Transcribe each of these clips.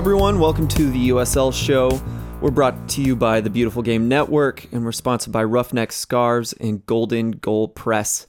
Everyone. Welcome to the USL show. We're brought to you by the Beautiful Game Network, and we're sponsored by Roughneck Scarves and Golden Goal Press.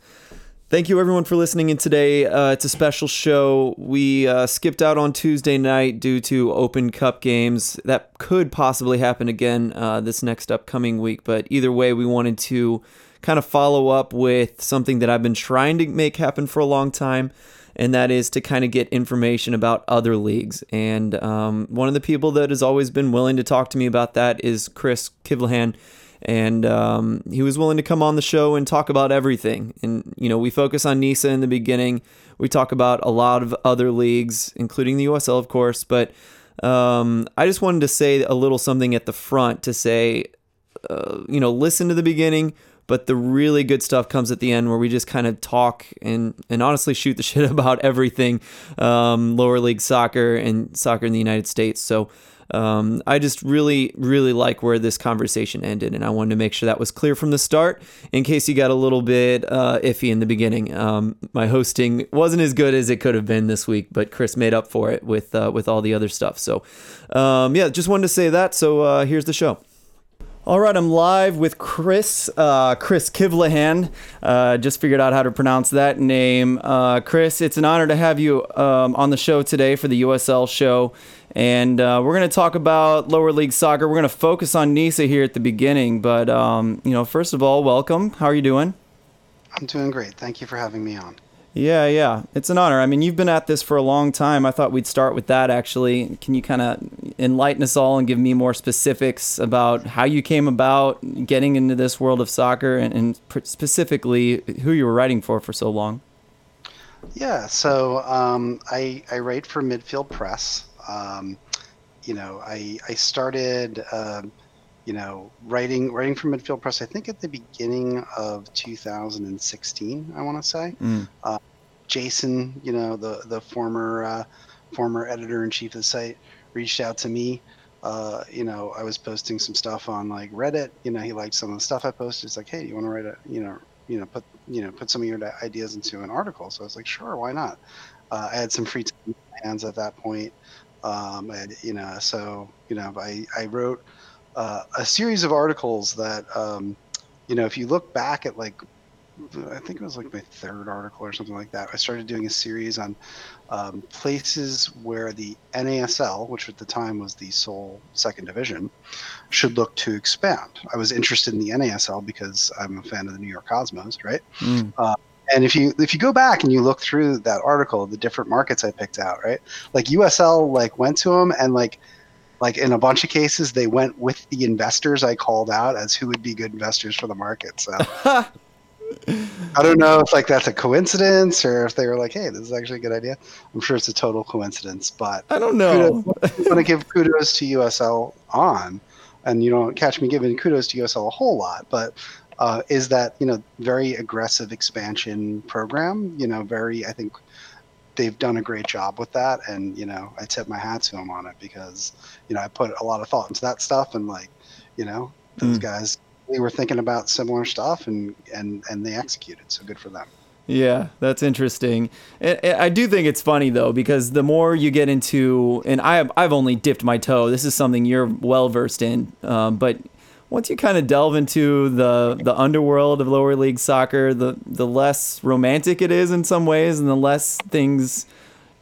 Thank you, everyone, for listening in today. Uh, it's a special show. We uh, skipped out on Tuesday night due to Open Cup games. That could possibly happen again uh, this next upcoming week, but either way, we wanted to kind of follow up with something that I've been trying to make happen for a long time, and that is to kind of get information about other leagues. And um, one of the people that has always been willing to talk to me about that is Chris Kivlehan and um, he was willing to come on the show and talk about everything. And you know, we focus on NISA in the beginning. We talk about a lot of other leagues, including the USL, of course. But um, I just wanted to say a little something at the front to say, uh, you know, listen to the beginning. But the really good stuff comes at the end, where we just kind of talk and and honestly shoot the shit about everything, um, lower league soccer and soccer in the United States. So um, I just really, really like where this conversation ended, and I wanted to make sure that was clear from the start in case you got a little bit uh, iffy in the beginning. Um, my hosting wasn't as good as it could have been this week, but Chris made up for it with uh, with all the other stuff. So, um, yeah, just wanted to say that. So uh, here's the show. All right, I'm live with Chris, uh, Chris Kivlehan. Uh, just figured out how to pronounce that name. Uh, Chris, it's an honor to have you um, on the show today for the USL show. And uh, we're going to talk about lower league soccer. We're going to focus on NISA here at the beginning. But, um, you know, first of all, welcome. How are you doing? I'm doing great. Thank you for having me on. Yeah, yeah. It's an honor. I mean, you've been at this for a long time. I thought we'd start with that actually. Can you kind of enlighten us all and give me more specifics about how you came about getting into this world of soccer and, and specifically who you were writing for for so long? Yeah, so um, I, I write for Midfield Press. Um, you know, I, I started, uh, you know, writing writing for Midfield Press. I think at the beginning of 2016, I want to say. Mm. Uh, Jason, you know, the the former uh, former editor in chief of the site, reached out to me. Uh, you know, I was posting some stuff on like Reddit. You know, he liked some of the stuff I posted. It's like, hey, you want to write a, you know, you know, put you know, put some of your ideas into an article. So I was like, sure, why not? Uh, I had some free time in my hands at that point. Um, and you know, so you know, I I wrote uh, a series of articles that, um, you know, if you look back at like, I think it was like my third article or something like that. I started doing a series on um, places where the NASL, which at the time was the sole second division, should look to expand. I was interested in the NASL because I'm a fan of the New York Cosmos, right? Mm. Uh, and if you if you go back and you look through that article, the different markets I picked out, right? Like USL like went to them and like like in a bunch of cases they went with the investors I called out as who would be good investors for the market. So I don't know if like that's a coincidence or if they were like, "Hey, this is actually a good idea." I'm sure it's a total coincidence, but I don't know. I want to give kudos to USL on, and you don't catch me giving kudos to USL a whole lot, but uh, is that you know very aggressive expansion program. You know, very I think they've done a great job with that, and you know I tip my hat to them on it because you know I put a lot of thought into that stuff, and like you know those mm. guys they were thinking about similar stuff and and and they executed. So good for them. Yeah, that's interesting. I do think it's funny though because the more you get into, and I have, I've only dipped my toe. This is something you're well versed in, um, but once you kind of delve into the the underworld of lower league soccer, the the less romantic it is in some ways, and the less things,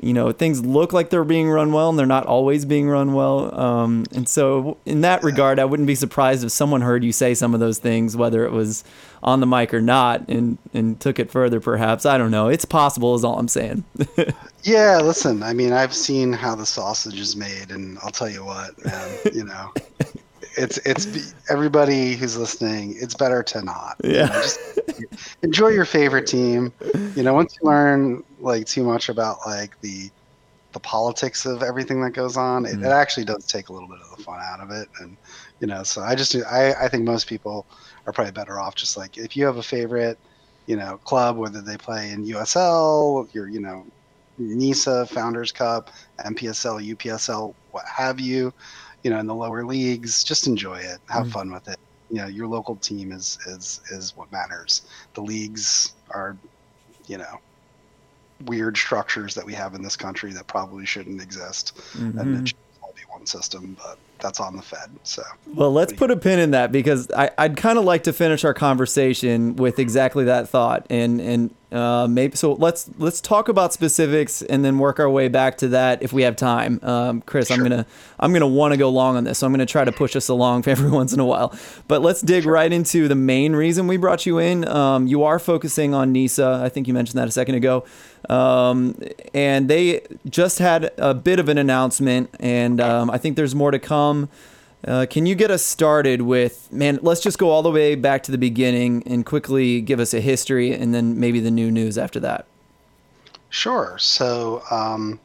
you know, things look like they're being run well, and they're not always being run well. Um, and so, in that regard, I wouldn't be surprised if someone heard you say some of those things, whether it was on the mic or not, and and took it further. Perhaps I don't know. It's possible, is all I'm saying. yeah, listen. I mean, I've seen how the sausage is made, and I'll tell you what, man. You know it's it's everybody who's listening. It's better to not. Yeah. You know, just enjoy your favorite team. You know, once you learn like too much about like the the politics of everything that goes on, it, mm. it actually does take a little bit of the fun out of it. And you know, so I just I I think most people are probably better off just like if you have a favorite, you know, club, whether they play in USL, your you know, NISA Founders Cup, NPSL, UPSL, what have you you know, in the lower leagues. Just enjoy it, have mm fun with it. You know, your local team is is is what matters. The leagues are, you know, weird structures that we have in this country that probably shouldn't exist, mm-hmm. and it own system, but that's on the Fed. So well, let's put a pin in that because I, would kind of like to finish our conversation with exactly that thought, and and uh, maybe so. Let's let's talk about specifics and then work our way back to that if we have time. Um, Chris, sure. I'm gonna I'm gonna want to go long on this, so I'm gonna try to push us along for every once in a while. But let's dig sure. right into the main reason we brought you in. Um, you are focusing on NISA. I think you mentioned that a second ago. Um, and they just had a bit of an announcement, and um, I think there's more to come. Uh, can you get us started with, man, let's just go all the way back to the beginning and quickly give us a history and then maybe the new news after that? Sure. So, um,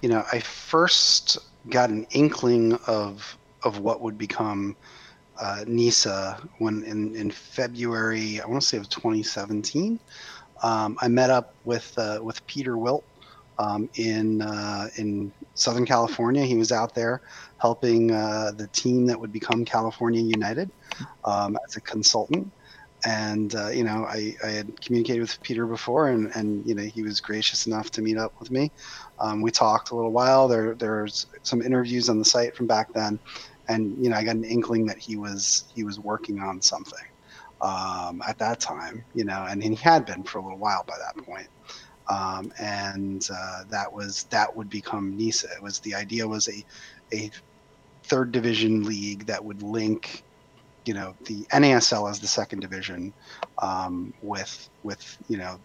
you know, I first got an inkling of of what would become uh, NISA when in, in February, I want to say of 2017 um, I met up with uh, with Peter Wilt um, in uh, in Southern California. He was out there helping uh, the team that would become California United um, as a consultant. And uh, you know, I, I had communicated with Peter before, and, and you know, he was gracious enough to meet up with me. Um, we talked a little while. There there's some interviews on the site from back then, and you know, I got an inkling that he was he was working on something um, at that time, you know, and he had been for a little while by that point. Um, and uh, that was that would become NISA. It was the idea was a a third division league that would link, you know, the NASL as the second division um, with with you know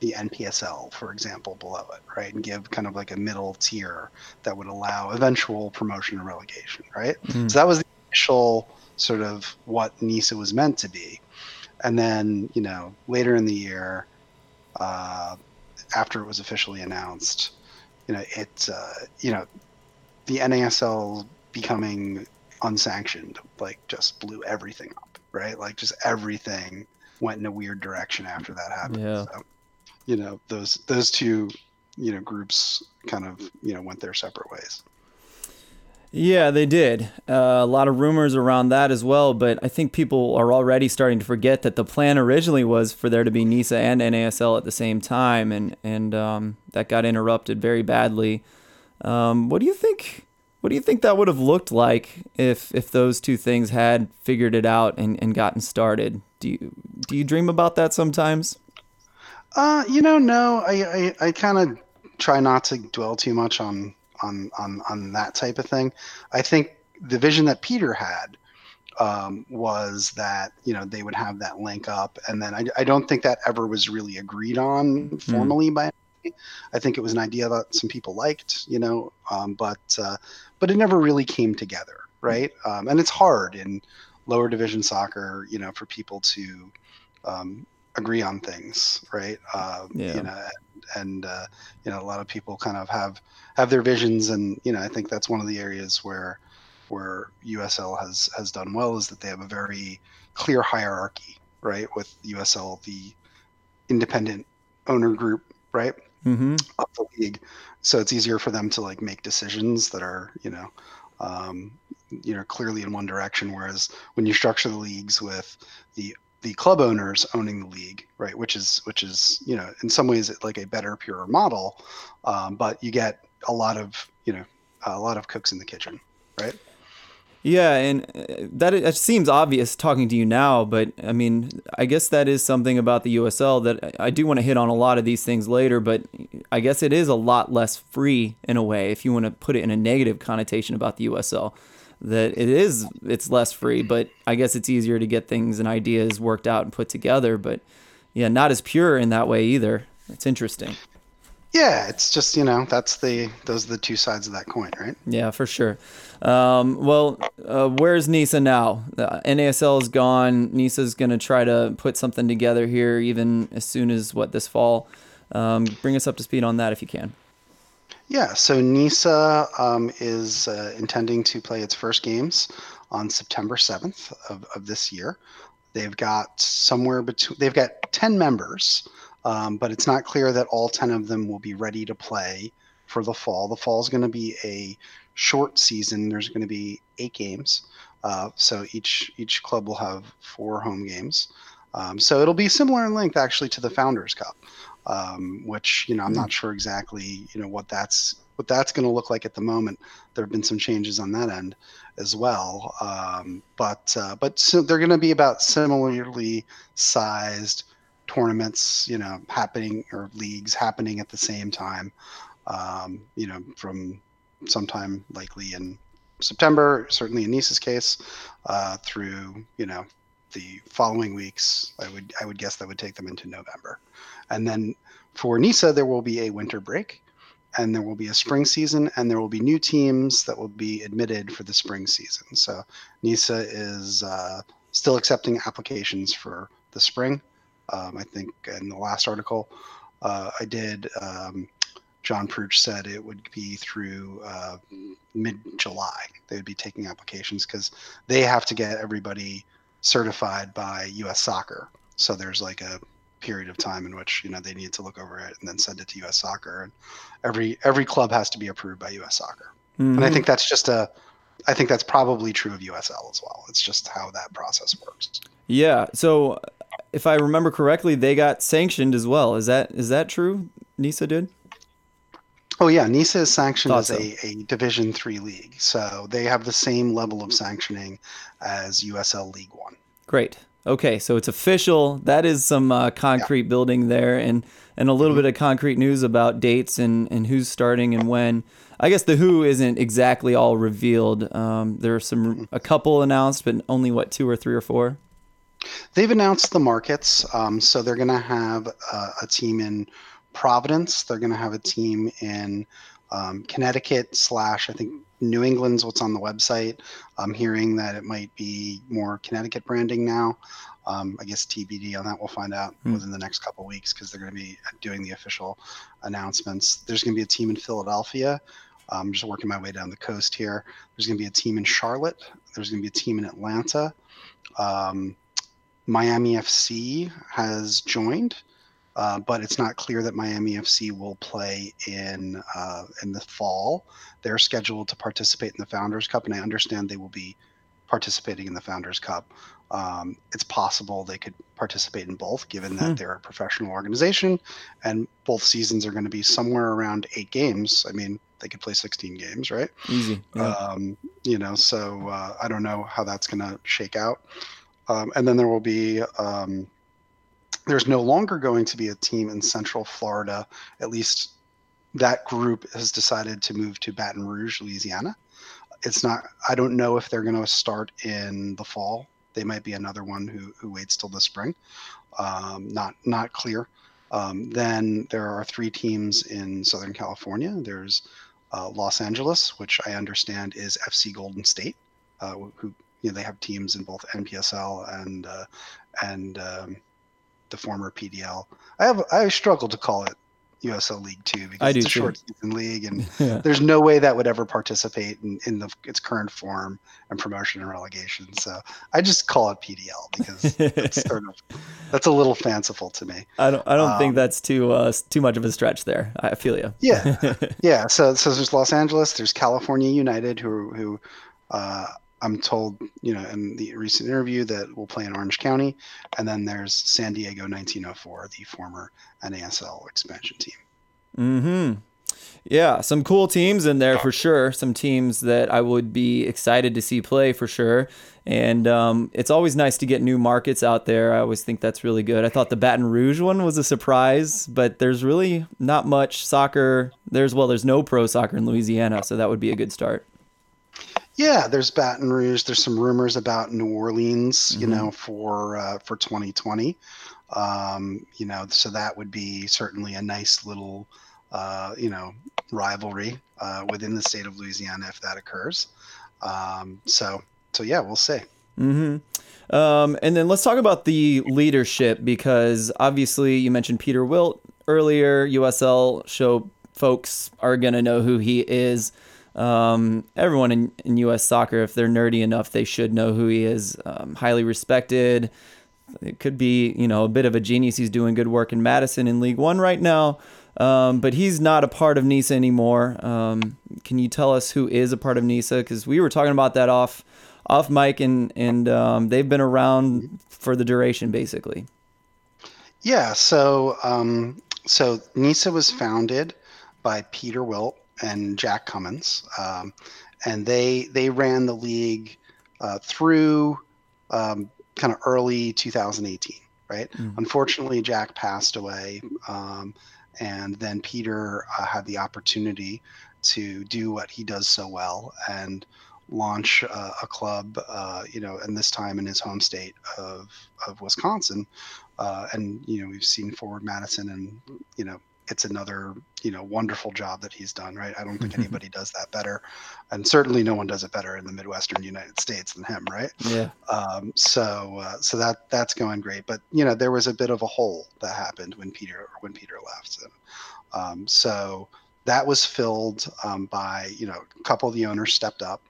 the NPSL, for example, below it, right, and give kind of like a middle tier that would allow eventual promotion or relegation, right. Mm. So that was the initial sort of what NISA was meant to be and then you know later in the year, uh, after it was officially announced, you know it uh, you know the NASL becoming unsanctioned like just blew everything up, right? Like just everything went in a weird direction after that happened. Yeah. So, you know those those two you know groups kind of you know went their separate ways. Yeah, they did. Uh, a lot of rumors around that as well, but I think people are already starting to forget that the plan originally was for there to be NISA and NASL at the same time, and and um, that got interrupted very badly. Um, what do you think? What do you think that would have looked like if if those two things had figured it out and, and gotten started? Do you do you dream about that sometimes? Uh, you know, no. I I, I kind of try not to dwell too much on on on on that type of thing. I think the vision that Peter had um, was that you know they would have that link up, and then I, I don't think that ever was really agreed on hmm. formally mm. by. I think it was an idea that some people liked, you know, um, but uh, but it never really came together, right? Um, and it's hard in lower division soccer, you know, for people to um, agree on things, right? Uh, yeah. You know, and uh, you know, a lot of people kind of have have their visions, and you know, I think that's one of the areas where where USL has has done well is that they have a very clear hierarchy, right? With USL, the independent owner group, right, mm-hmm. of the league, so it's easier for them to like make decisions that are, you know, um, you know, clearly in one direction. Whereas when you structure the leagues with the the club owners owning the league, right? Which is which is you know in some ways like a better, purer model, um, but you get a lot of you know a lot of cooks in the kitchen, right? Yeah, and uh, that it seems obvious talking to you now, but I mean, I guess that is something about the USL that I do want to hit on a lot of these things later, but I guess it is a lot less free in a way if you want to put it in a negative connotation about the USL that it is it's less free, but I guess it's easier to get things and ideas worked out and put together. But yeah, not as pure in that way either. It's interesting. Yeah, it's just you know that's the those are the two sides of that coin, right? Yeah, for sure. Um, well, uh, where's Nisa now? The NASL is gone. Nisa's gonna try to put something together here, even as soon as what this fall. Um, bring us up to speed on that if you can. Yeah, so NISA um, is uh, intending to play its first games on September 7th of, of this year. They've got somewhere between, they've got 10 members, um, but it's not clear that all 10 of them will be ready to play for the fall. The fall is going to be a short season. There's going to be eight games. Uh, so each each club will have four home games. Um, so it'll be similar in length actually to the Founders Cup um, which you know I'm not hmm. sure exactly you know what that's what that's going to look like at the moment. There have been some changes on that end as well, um, but uh, but so they're going to be about similarly sized tournaments, you know, happening or leagues happening at the same time. Um, you know, from sometime likely in September, certainly in NISA's case, uh, through you know the following weeks. I would I would guess that would take them into November, and then for NISA there will be a winter break, and there will be a spring season, and there will be new teams that will be admitted for the spring season. So NISA is uh, still accepting applications for the spring. Um, I think in the last article uh, I did. Um, John Prutch said it would be through uh, mid July. They would be taking applications because they have to get everybody certified by U.S. Soccer. So there's like a period of time in which you know they need to look over it and then send it to U.S. Soccer, and every every club has to be approved by U.S. Soccer. Mm-hmm. And I think that's just a, I think that's probably true of USL as well. It's just how that process works. Yeah. So if I remember correctly, they got sanctioned as well. Is that is that true? NISA did. Oh yeah, NISA is sanctioned Thought as so. a, a Division three league, so they have the same level of sanctioning as USL League One. Great. Okay, so it's official. That is some uh, concrete yeah. building there, and and a little mm-hmm. bit of concrete news about dates and and who's starting and when. I guess the who isn't exactly all revealed. Um, there are some mm-hmm. a couple announced, but only what two or three or four. They've announced the markets, um, so they're going to have uh, a team in Providence. They're going to have a team in um, Connecticut slash I think New England's what's on the website. I'm hearing that it might be more Connecticut branding now. Um, I guess TBD on that. We'll find out mm. within the next couple weeks because they're going to be doing the official announcements. There's going to be a team in Philadelphia. I'm just working my way down the coast here. There's going to be a team in Charlotte. There's going to be a team in Atlanta. Um, Miami FC has joined. Uh, but it's not clear that Miami FC will play in uh, in the fall. They're scheduled to participate in the Founders Cup, and I understand they will be participating in the Founders Cup. Um, it's possible they could participate in both, given that hmm. they're a professional organization, and both seasons are going to be somewhere around eight games. I mean, they could play 16 games, right? Easy. Yeah. Um, you know, so uh, I don't know how that's going to shake out. Um, and then there will be um, there's no longer going to be a team in Central Florida. At least that group has decided to move to Baton Rouge, Louisiana. It's not. I don't know if they're going to start in the fall. They might be another one who who waits till the spring. Um, not not clear. Um, then there are three teams in Southern California. There's uh, Los Angeles, which I understand is FC Golden State, uh, who you know they have teams in both NPSL and uh, and um, the former PDL. I have I struggle to call it USL League Two because it's a too. short season league, and yeah. there's no way that would ever participate in, in the its current form and promotion and relegation. So I just call it PDL because that's sort of that's a little fanciful to me. I don't I don't um, think that's too uh, too much of a stretch there. I feel you. yeah, yeah. So so there's Los Angeles, there's California United, who who uh, I'm told, you know, in the recent interview that we'll play in Orange County, and then there's San Diego 1904, the former NASL expansion team. Mm-hmm. Yeah, some cool teams in there for sure. Some teams that I would be excited to see play for sure. And um, it's always nice to get new markets out there. I always think that's really good. I thought the Baton Rouge one was a surprise, but there's really not much soccer. There's well, there's no pro soccer in Louisiana, so that would be a good start. Yeah, there's Baton Rouge. There's some rumors about New Orleans, mm-hmm. you know, for uh, for 2020. Um, you know, so that would be certainly a nice little, uh, you know, rivalry uh, within the state of Louisiana if that occurs. Um, so, so yeah, we'll see. hmm Um, and then let's talk about the leadership because obviously you mentioned Peter Wilt earlier. USL show folks are gonna know who he is. Um, everyone in, in U.S. soccer, if they're nerdy enough, they should know who he is. Um, highly respected. It could be, you know, a bit of a genius. He's doing good work in Madison in League One right now, um, but he's not a part of NISA anymore. Um, can you tell us who is a part of NISA? Because we were talking about that off off mic, and and um, they've been around for the duration, basically. Yeah. So um, so NISA was founded by Peter Wilt and Jack Cummins, um, and they they ran the league uh, through um, kind of early 2018. Right. Mm. Unfortunately, Jack passed away, um, and then Peter uh, had the opportunity to do what he does so well and launch uh, a club, uh, you know, and this time in his home state of of Wisconsin. Uh, and you know, we've seen Forward Madison, and you know, it's another you know wonderful job that he's done. Right? I don't think anybody does that better, and certainly no one does it better in the Midwestern United States than him. Right? Yeah. Um, so uh, so that that's going great, but you know, there was a bit of a hole that happened when Peter when Peter left. And, um, so that was filled um, by you know a couple of the owners stepped up.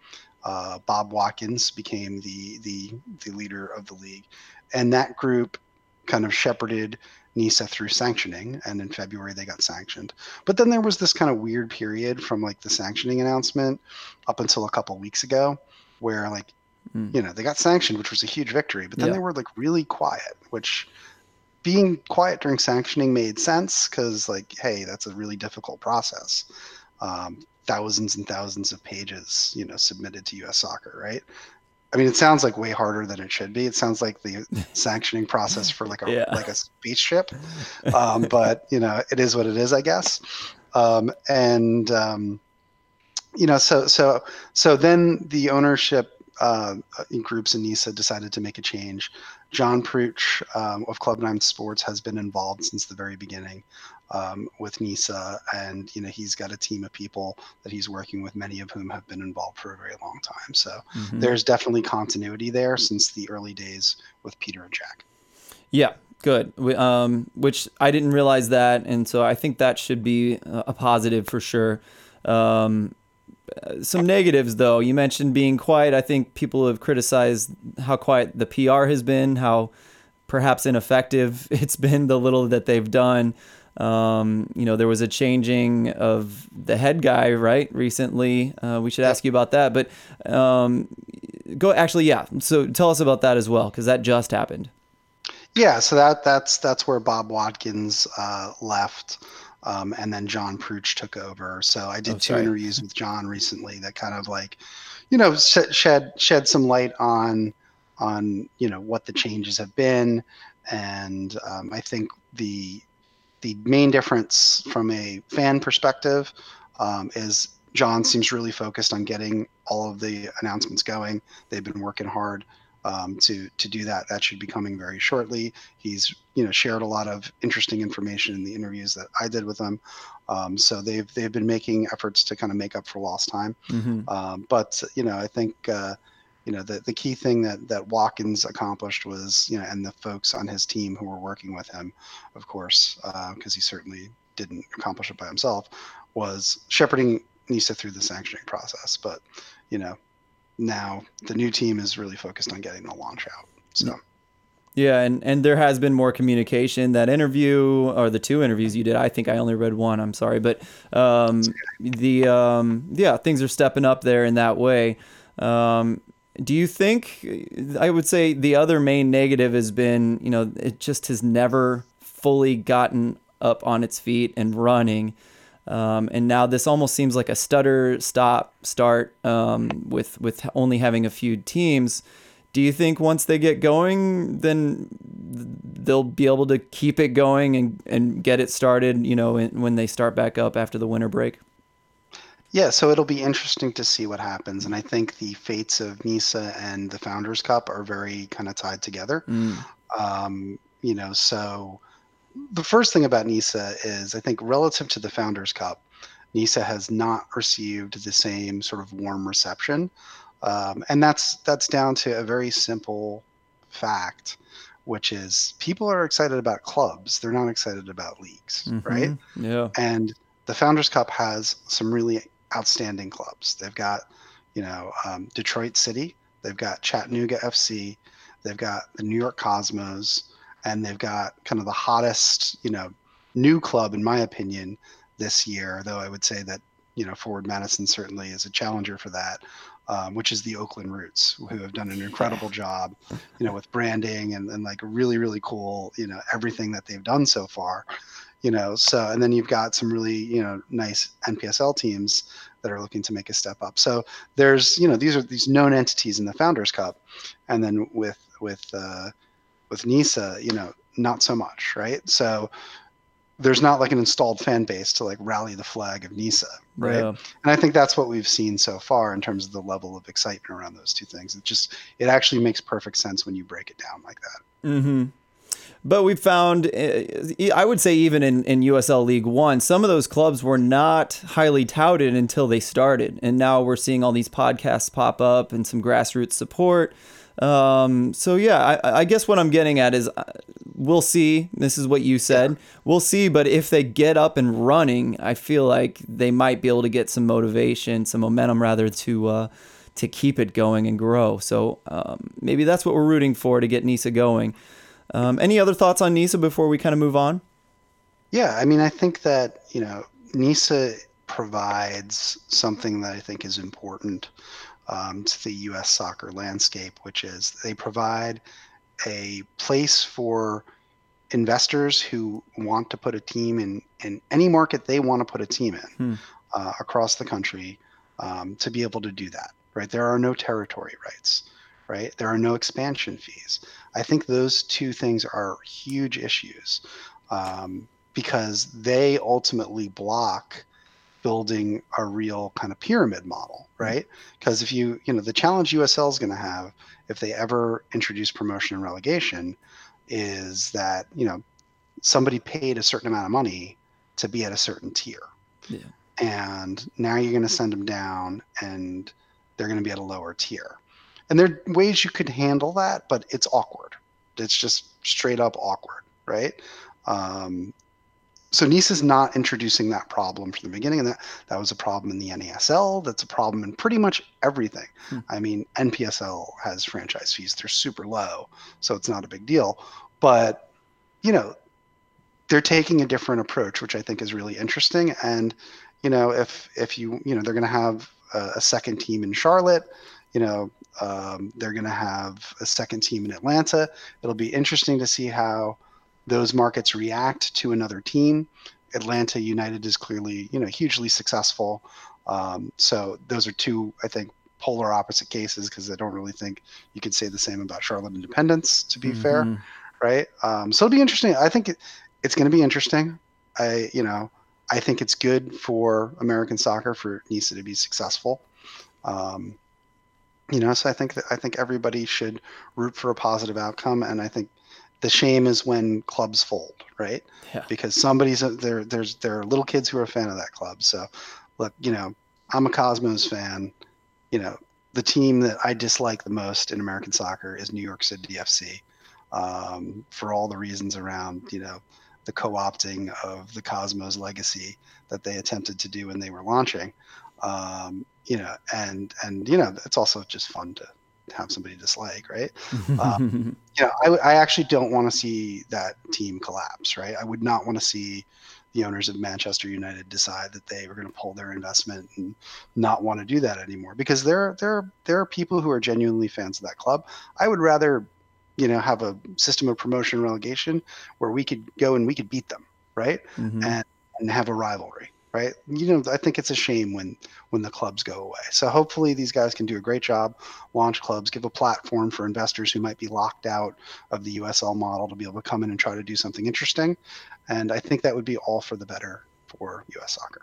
Uh, Bob Watkins became the the the leader of the league, and that group kind of shepherded NISA through sanctioning, and in February they got sanctioned. But then there was this kind of weird period from like the sanctioning announcement up until a couple weeks ago, where like mm. you know they got sanctioned, which was a huge victory, but then yeah. they were like really quiet, which being quiet during sanctioning made sense because like hey that's a really difficult process um, thousands and thousands of pages you know submitted to us soccer right i mean it sounds like way harder than it should be it sounds like the sanctioning process for like a yeah. like a spaceship um, but you know it is what it is i guess um, and um, you know so so so then the ownership uh, groups in NISA decided to make a change. John Prutch um, of Club Nine Sports has been involved since the very beginning um, with NISA, and you know he's got a team of people that he's working with, many of whom have been involved for a very long time. So mm-hmm. there's definitely continuity there since the early days with Peter and Jack. Yeah, good. Um, which I didn't realize that, and so I think that should be a positive for sure. Um, some negatives though. You mentioned being quiet. I think people have criticized how quiet the PR has been, how perhaps ineffective it's been the little that they've done. Um, you know, there was a changing of the head guy, right? Recently, uh, we should ask you about that. But um, go actually, yeah. So tell us about that as well, because that just happened. Yeah, so that that's that's where Bob Watkins uh, left um, and then John Prutch took over. So I did oh, two interviews with John recently that kind of like, you know, shed shed some light on on you know what the changes have been, and um, I think the the main difference from a fan perspective um, is John seems really focused on getting all of the announcements going. They've been working hard um, to to do that. That should be coming very shortly. He's you know shared a lot of interesting information in the interviews that I did with him. Um, so they've they've been making efforts to kind of make up for lost time. Mm-hmm. Um, but you know I think. Uh, you know the, the key thing that that Watkins accomplished was you know and the folks on his team who were working with him, of course, because uh, he certainly didn't accomplish it by himself, was shepherding Nisa through the sanctioning process. But you know now the new team is really focused on getting the launch out. So. Yeah, and, and there has been more communication. That interview or the two interviews you did, I think I only read one. I'm sorry, but um, the um, yeah things are stepping up there in that way. Um, do you think? I would say the other main negative has been you know it just has never fully gotten up on its feet and running. Um, and now this almost seems like a stutter stop start um, with with only having a few teams. Do you think once they get going, then they'll be able to keep it going and, and get it started? You know, when they start back up after the winter break. Yeah, so it'll be interesting to see what happens, and I think the fates of NISA and the Founders Cup are very kind of tied together. Mm. Um, you know, so the first thing about NISA is I think relative to the Founders Cup, NISA has not received the same sort of warm reception, um, and that's that's down to a very simple fact, which is people are excited about clubs; they're not excited about leagues, mm-hmm. right? Yeah. And the Founders Cup has some really outstanding clubs. They've got, you know, um, Detroit City, they've got Chattanooga FC, they've got the New York Cosmos and they've got kind of the hottest, you know, new club in my opinion this year. Though I would say that you know Forward Madison certainly is a challenger for that, um, which is the Oakland Roots, who have done an incredible job, you know, with branding and, and like really really cool, you know, everything that they've done so far. You know. So and then you've got some really you know nice NPSL teams that are looking to make a step up. So there's you know these are these known entities in the Founders Cup, and then with with uh, with NISA, you know, not so much, right? So there's not like an installed fan base to like rally the flag of NISA, right? Yeah. And I think that's what we've seen so far in terms of the level of excitement around those two things. It just it actually makes perfect sense when you break it down like that. Mm-hmm. But we found, eh, I would say, even in, in USL League One, some of those clubs were not highly touted until they started. And now we're seeing all these podcasts pop up and some grassroots support. Um, so, yeah, I, I, guess what I'm getting at is uh, we'll see. This is what you said. We'll see. But if they get up and running, I feel like they might be able to get some motivation, some momentum, rather, to. Uh, to keep it going and grow. So um, maybe that's what we're rooting for to get NISA going. Um, any other thoughts on NISA before we kind of move on? Yeah, I mean, I think that you know NISA provides something that I think is important um, to the U.S. soccer landscape, which is they provide a place for investors who want to put a team in in any market they want to put a team in hmm. uh, across the country um, to be able to do that. Right, there are no territory rights right? There are no expansion fees. I think those two things are huge issues um, because they ultimately block building a real kind of pyramid model, right? Because if you, you know, the challenge USL is going to have if they ever introduce promotion and relegation is that, you know, somebody paid a certain amount of money to be at a certain tier. Yeah. And now you're going to send them down and they're going to be at a lower tier and there are ways you could handle that, but it's awkward. It's just straight up awkward, right? Um, so NISA is not introducing that problem from the beginning, and that that was a problem in the NASL. That's a problem in pretty much everything. Hmm. I mean, NPSL has franchise fees; they're super low, so it's not a big deal. But you know, they're taking a different approach, which I think is really interesting. And you know, if if you you know, they're going to have a, a second team in Charlotte you know, um, they're going to have a second team in Atlanta. It'll be interesting to see how those markets react to another team. Atlanta United is clearly, you know, hugely successful. Um, so those are two, I think, polar opposite cases because I don't really think you could say the same about Charlotte Independence. To be mm-hmm. fair, right? Um, so it'll be interesting. I think it, it's going to be interesting. I, you know, I think it's good for American soccer for NISA to be successful. Um, you know so i think that i think everybody should root for a positive outcome and i think the shame is when clubs fold right? Yeah. because somebody's there there's there are little kids who are a fan of that club. So look you know i'm a cosmos fan. You know the team that i dislike the most in american soccer is new york city fc um, for all the reasons around you know the co-opting of the cosmos legacy that they attempted to do when they were launching. Um, you know, and and you know, it's also just fun to have somebody dislike, right? um, you know, I, I actually don't want to see that team collapse, right? I would not want to see the owners of Manchester United decide that they were going to pull their investment and not want to do that anymore because there there there are people who are genuinely fans of that club. I would rather, you know, have a system of promotion and relegation where we could go and we could beat them, right? Mm-hmm. And and have a rivalry right? You know, I think it's a shame when when the clubs go away. So hopefully these guys can do a great job, launch clubs, give a platform for investors who might be locked out of the USL model to be able to come in and try to do something interesting. And I think that would be all for the better for US soccer.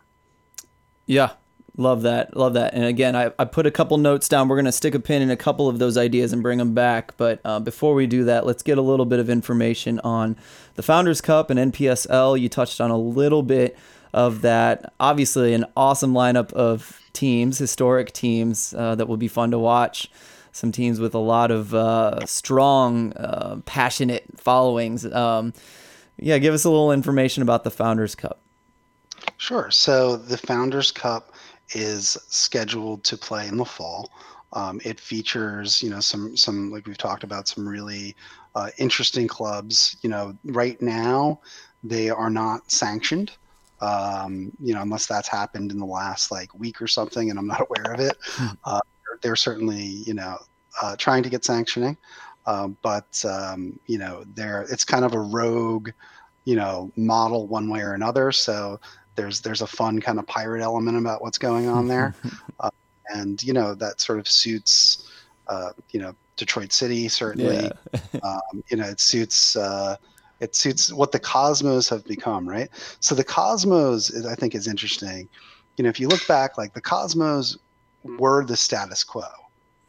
Yeah, Love that. Love that. And again, I, I put a couple notes down. We're going to stick a pin in a couple of those ideas and bring them back. But uh, before we do that, let's get a little bit of information on the Founders Cup and NPSL. You touched on a little bit of that. Obviously, an awesome lineup of teams, historic teams uh, that will be fun to watch. Some teams with a lot of uh, strong, uh, passionate followings. Um, yeah, give us a little information about the Founders Cup. Sure. So the Founders Cup is scheduled to play in the fall. Um, it features, you know, some some like we've talked about some really uh, interesting clubs. You know, right now they are not sanctioned um, you know, unless that's happened in the last like week or something, and I'm not aware of it. Hmm. Uh, they're certainly, you know, uh, trying to get sanctioning, uh, but um, you know, they're it's kind of a rogue you know, model one way or another. So there's there's a fun kind of pirate element about what's going on there, uh, and you know that sort of suits, uh, you know, Detroit City certainly. Yeah. um, you know, it suits. Uh, it suits what the Cosmos have become, right? So the Cosmos, is, I think, is interesting. You know, if you look back, like the Cosmos were the status quo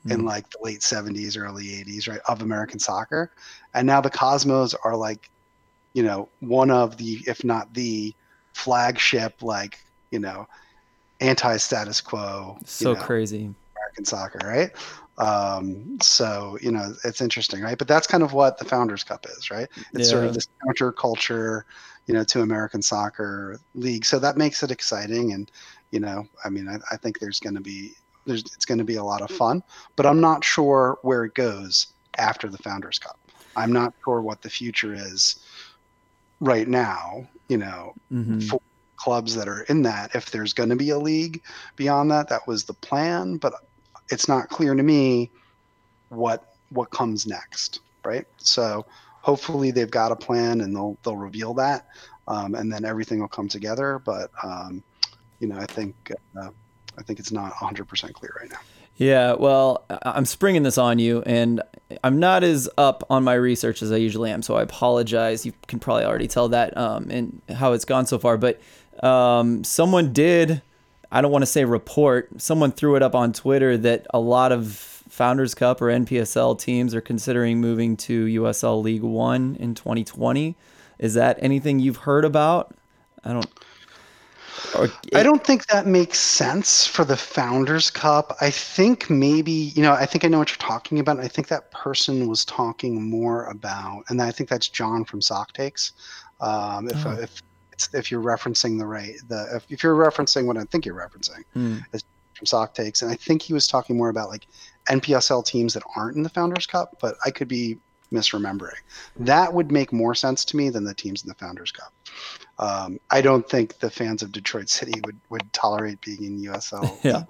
mm. in hmm. like the late 70s, early 80s, right, of American soccer, and now the Cosmos are like, you know, one of the, if not the flagship, like you know, anti-status quo. So know, crazy. American soccer, right? Um, so you know it's interesting, right? But that's kind of what the Founders Cup is, right? It's yeah. sort of this counterculture, you know, to American soccer league. So that makes it exciting, and you know, I mean, I, I think there's going to be there's it's going to be a lot of fun, but I'm not sure where it goes after the Founders Cup. I'm not sure what the future is right now. You know, mm-hmm. for clubs that are in that. If there's going to be a league beyond that, that was the plan, but it's not clear to me what what comes next, right? So hopefully they've got a plan and they'll they'll reveal that, um, and then everything will come together. But um, you know, I think uh, I think it's not 100% clear right now. Yeah, well, I'm springing this on you, and I'm not as up on my research as I usually am, so I apologize. You can probably already tell that um, and how it's gone so far, but um, someone did I don't want to say report. Someone threw it up on Twitter that a lot of Founders Cup or NPSL teams are considering moving to USL League One in 2020. Is that anything you've heard about? I don't. It, I don't think that makes sense for the Founders Cup. I think maybe, you know, I think I know what you're talking about. I think that person was talking more about, and I think that's John from SocTakes. Um, if, oh. if if you're referencing the right the if, if you're referencing what I think you're referencing mm. from SocTakes, and I think he was talking more about like NPSL teams that aren't in the Founders Cup, but I could be misremembering. That would make more sense to me than the teams in the Founders Cup. Um, I don't think the fans of Detroit City would, would tolerate being in USL. yeah.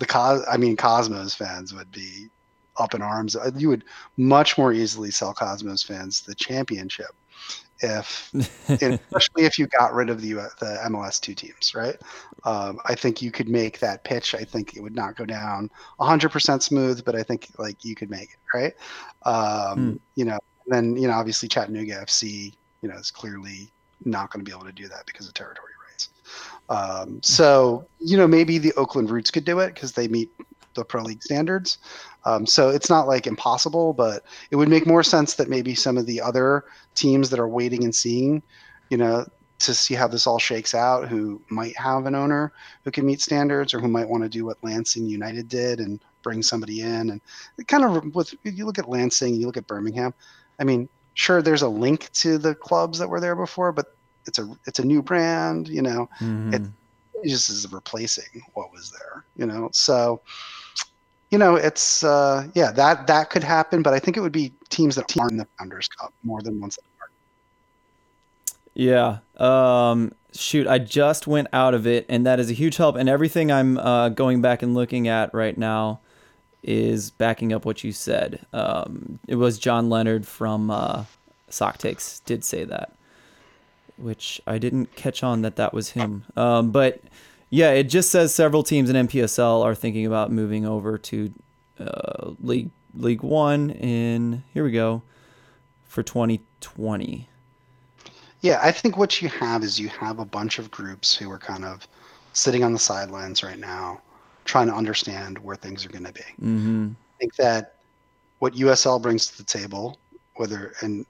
The Cos, I mean, Cosmos fans would be up in arms. You would much more easily sell Cosmos fans the championship if, especially if you got rid of the the MLS two teams, right? Um, I think you could make that pitch. I think it would not go down 100% smooth, but I think like you could make it, right? Um, hmm. You know, then you know obviously Chattanooga FC, you know, is clearly not going to be able to do that because of territory rights. Um, so you know maybe the Oakland Roots could do it because they meet the pro league standards. Um, so it's not like impossible, but it would make more sense that maybe some of the other teams that are waiting and seeing, you know, to see how this all shakes out, who might have an owner who can meet standards, or who might want to do what Lansing United did and bring somebody in. And it kind of with you look at Lansing, you look at Birmingham. I mean, sure, there's a link to the clubs that were there before, but it's a it's a new brand. You know, mm-hmm. it, it just is replacing what was there. You know, so you know, it's uh, yeah, that that could happen, but I think it would be teams that are in the Founders Cup more than that. Yeah. Um, shoot, I just went out of it, and that is a huge help. And everything I'm uh, going back and looking at right now is backing up what you said. Um, it was John Leonard from uh, SocTakes did say that, which I didn't catch on that that was him. Um, but yeah, it just says several teams in NPSL are thinking about moving over to uh, League League One in here we go for 2020. Yeah, I think what you have is you have a bunch of groups who are kind of sitting on the sidelines right now, trying to understand where things are going to be. Mm-hmm. I think that what USL brings to the table, whether and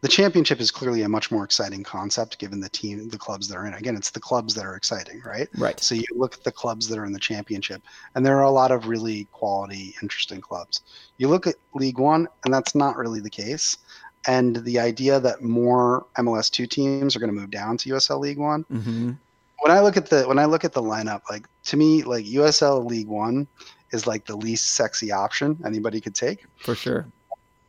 the championship is clearly a much more exciting concept given the team the clubs that are in again it's the clubs that are exciting right? Right. So you look at the clubs that are in the championship and there are a lot of really quality interesting clubs. You look at league one and that's not really the case. And the idea that more mls2 teams are going to move down to usl league one mm-hmm. when i look at the when i look at the lineup like to me like usl league one is like the least sexy option anybody could take. For sure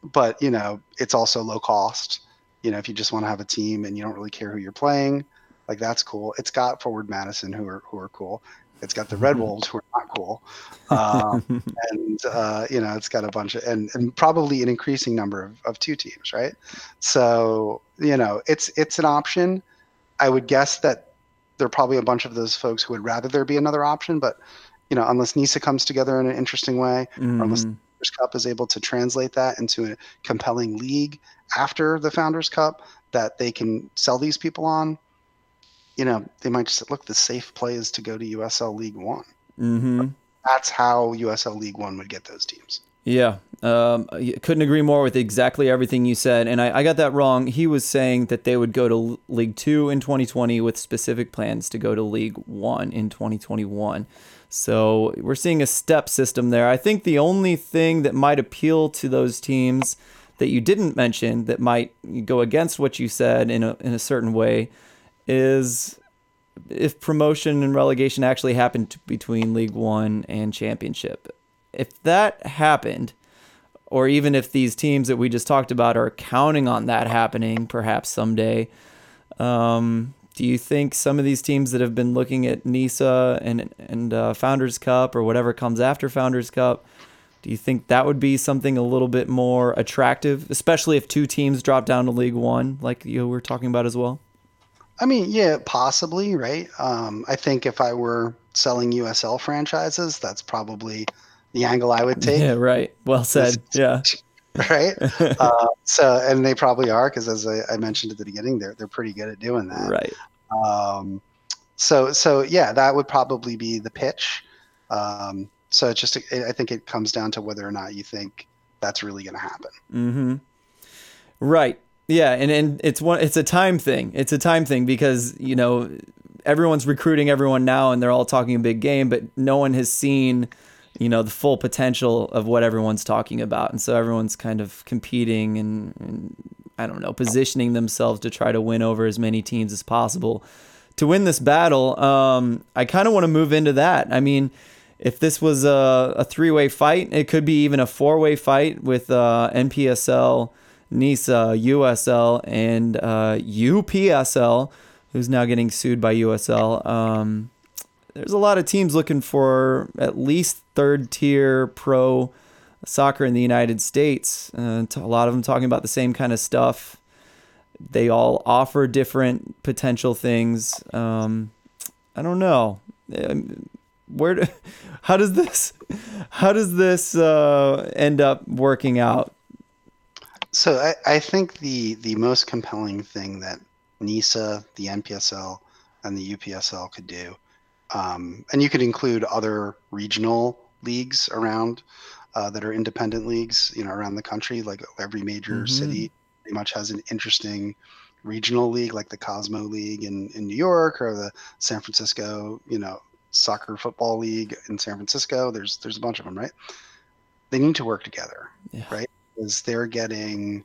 but you know it's also low cost you know if you just want to have a team and you don't really care who you're playing like that's cool it's got forward madison who are who are cool it's got the red mm-hmm. wolves who are not cool um, and uh, you know it's got a bunch of and, and probably an increasing number of, of two teams right so you know, it's it's an option. I would guess that there are probably a bunch of those folks who would rather there be another option, but you know, unless NISA comes together in an interesting way, mm-hmm. or unless the Founders Cup is able to translate that into a compelling league after the Founders Cup that they can sell these people on, you know, they might just look. The safe play is to go to USL League One. Mm-hmm. That's how USL League One would get those teams. Yeah, um, couldn't agree more with exactly everything you said. And I, I, got that wrong. He was saying that they would go to League Two in 2020 with specific plans to go to League One in 2021. So we're seeing a step system there. I think the only thing that might appeal to those teams that you didn't mention that might go against what you said in a, in a certain way is if promotion and relegation actually happened between League One and Championship. If that happened, or even if these teams that we just talked about are counting on that happening perhaps someday, um, do you think some of these teams that have been looking at NISA and and uh, Founders Cup or whatever comes after Founders Cup, do you think that would be something a little bit more attractive, especially if two teams drop down to League One, like you were talking about as well? I mean, yeah, possibly, right? Um, I think if I were selling USL franchises, that's probably the angle I would take. Yeah, right. Well said. Yeah. right. uh, so, and they probably are because, as I, I, mentioned at the beginning, they're they're pretty good at doing that. Right. Um, so, so yeah, that would probably be the pitch. Um, so it's just, I think it comes down to whether or not you think that's really going to happen. Mm-hmm. Right. Yeah, and and it's one it's a time thing. It's a time thing because, you know, everyone's recruiting everyone now and they're all talking a big game, but no one has seen, you know, the full potential of what everyone's talking about. And so everyone's kind of competing and, and I don't know, positioning themselves to try to win over as many teams as possible. To win this battle, um, I kind of want to move into that. I mean, if this was a, a three way fight, it could be even a four way fight with uh, NPSL NISA, USL, and uh, UPSL, who's now getting sued by USL. Um, there's a lot of teams looking for at least third tier pro soccer in the United States. Uh, a lot of them talking about the same kind of stuff. They all offer different potential things. Um, I don't know. Um, where do, how does this how does this uh, end up working out? So I, I think the the most compelling thing that NISA, the NPSL, and the UPSL could do, um, and you could include other regional leagues around uh, that are independent leagues, you know, around the country. Like every major mm-hmm. city pretty much has an interesting regional league, like the Cosmo League in, in New York or the San Francisco, you know, soccer football league in San Francisco. There's there's a bunch of them, right? They need to work together, yeah. right? Because they're getting,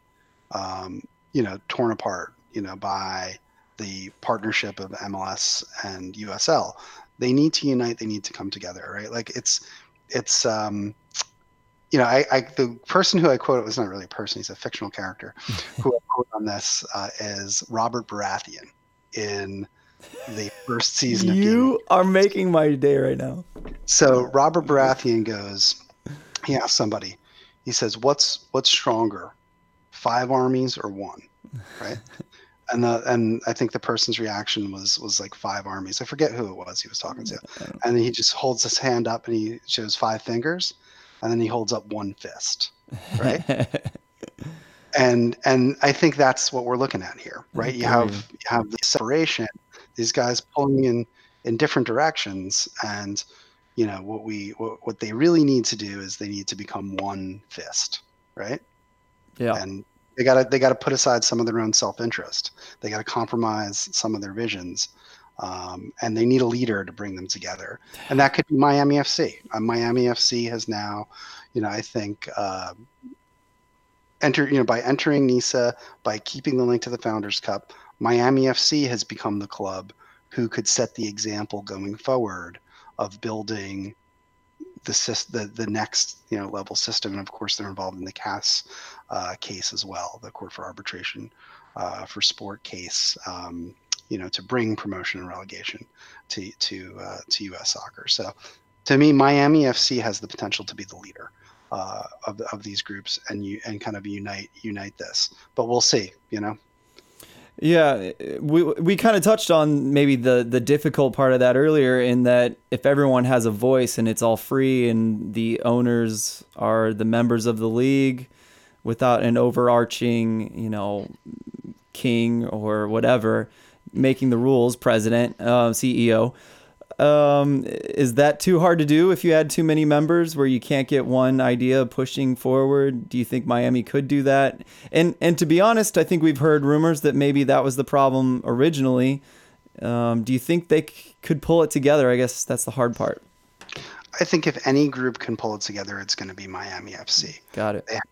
um, you know, torn apart, you know, by the partnership of MLS and USL. They need to unite. They need to come together, right? Like it's, it's, um, you know, I, I the person who I quote it was not really a person; he's a fictional character. who I quote on this uh, is Robert Baratheon in the first season of You are making my day right now. So Robert Baratheon goes, he asks somebody, he says, "What's what's stronger, five armies or one?" Right. and the and I think the person's reaction was was like five armies. I forget who it was he was talking to, mm-hmm. and he just holds his hand up and he shows five fingers, and then he holds up one fist, right? and and I think that's what we're looking at here, right? You have you have the separation, these guys pulling in in different directions, and you know what we what, what they really need to do is they need to become one fist right yeah and they got to they got to put aside some of their own self-interest. They got to compromise some of their visions um, and they need a leader to bring them together. And that could be miami fc uh, miami fc has now you know i think uh, enter you know by entering nisa by keeping the link to the founders cup miami fc has become the club who could set the example going forward of building the the the next you know level system, and of course they're involved in the CAS uh, case as well, the Court for Arbitration uh, for Sport case. Um, you know, to bring promotion and relegation to to uh, to U.S. soccer. So, to me, Miami FC has the potential to be the leader uh, of of these groups and you and kind of unite unite this. But we'll see. You know. Yeah, we we kind of touched on maybe the the difficult part of that earlier in that if everyone has a voice and it's all free and the owners are the members of the league without an overarching, you know, king or whatever making the rules, president, uh, CEO, um, is that too hard to do if you had too many members where you can't get one idea pushing forward? Do you think Miami could do that? And and to be honest, I think we've heard rumors that maybe that was the problem originally. Um, do you think they c- could pull it together? I guess that's the hard part. I think if any group can pull it together, it's going to be Miami FC. Got it. They have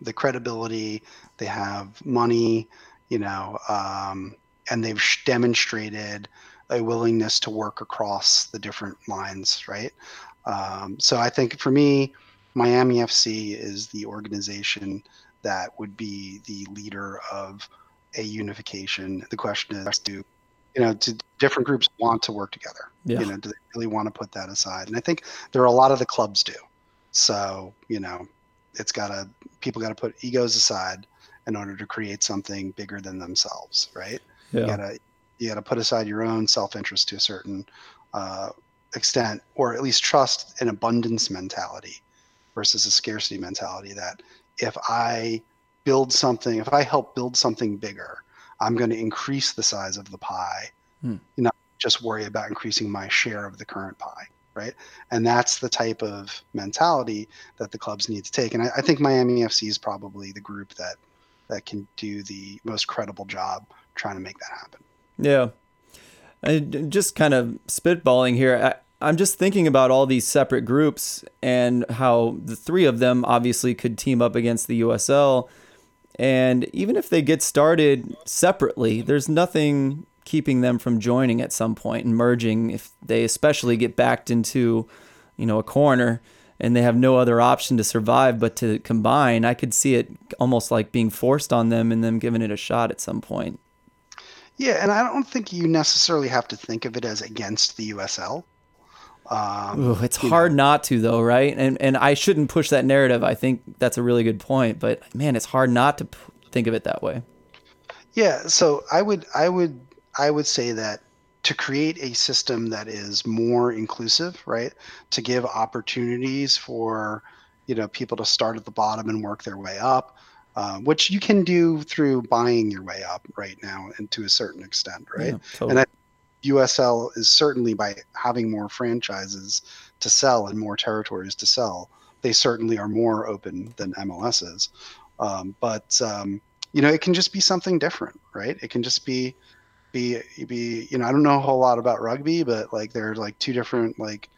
the credibility, they have money, you know, um, and they've demonstrated a willingness to work across the different lines, right? Um, so I think for me, Miami FC is the organization that would be the leader of a unification. The question is, do you know, do different groups want to work together? Yeah. You know, do they really want to put that aside? And I think there are a lot of the clubs do. So you know, it's got to people got to put egos aside in order to create something bigger than themselves, right? Yeah. You gotta you gotta put aside your own self interest to a certain uh, extent, or at least trust an abundance mentality versus a scarcity mentality. That if I build something, if I help build something bigger, I'm going to increase the size of the pie, Hmm. not just worry about increasing my share of the current pie, right? And that's the type of mentality that the clubs need to take. And I, I think Miami FC is probably the group that that can do the most credible job trying to make that happen. Yeah. And just kind of spitballing here. I, I'm just thinking about all these separate groups and how the three of them obviously could team up against the USL. And even if they get started separately, there's nothing keeping them from joining at some point and merging if they especially get backed into, you know, a corner and they have no other option to survive but to combine. I could see it almost like being forced on them and them giving it a shot at some point. Yeah, and I don't think you necessarily have to think of it as against the USL. Um, Ooh, it's hard know. not to though, right? And and I shouldn't push that narrative. I think that's a really good point, but man, it's hard not to p- think of it that way. Yeah, so I would I would I would say that to create a system that is more inclusive, right? To give opportunities for you know people to start at the bottom and work their way up, um, which you can do through buying your way up right now, and to a certain extent, right? Yeah, totally. And I, USL is certainly by having more franchises to sell and more territories to sell, they certainly are more open than MLS is. Um, but um, you know, it can just be something different, right? It can just be be be you know, I don't know a whole lot about rugby, but like there are like two different like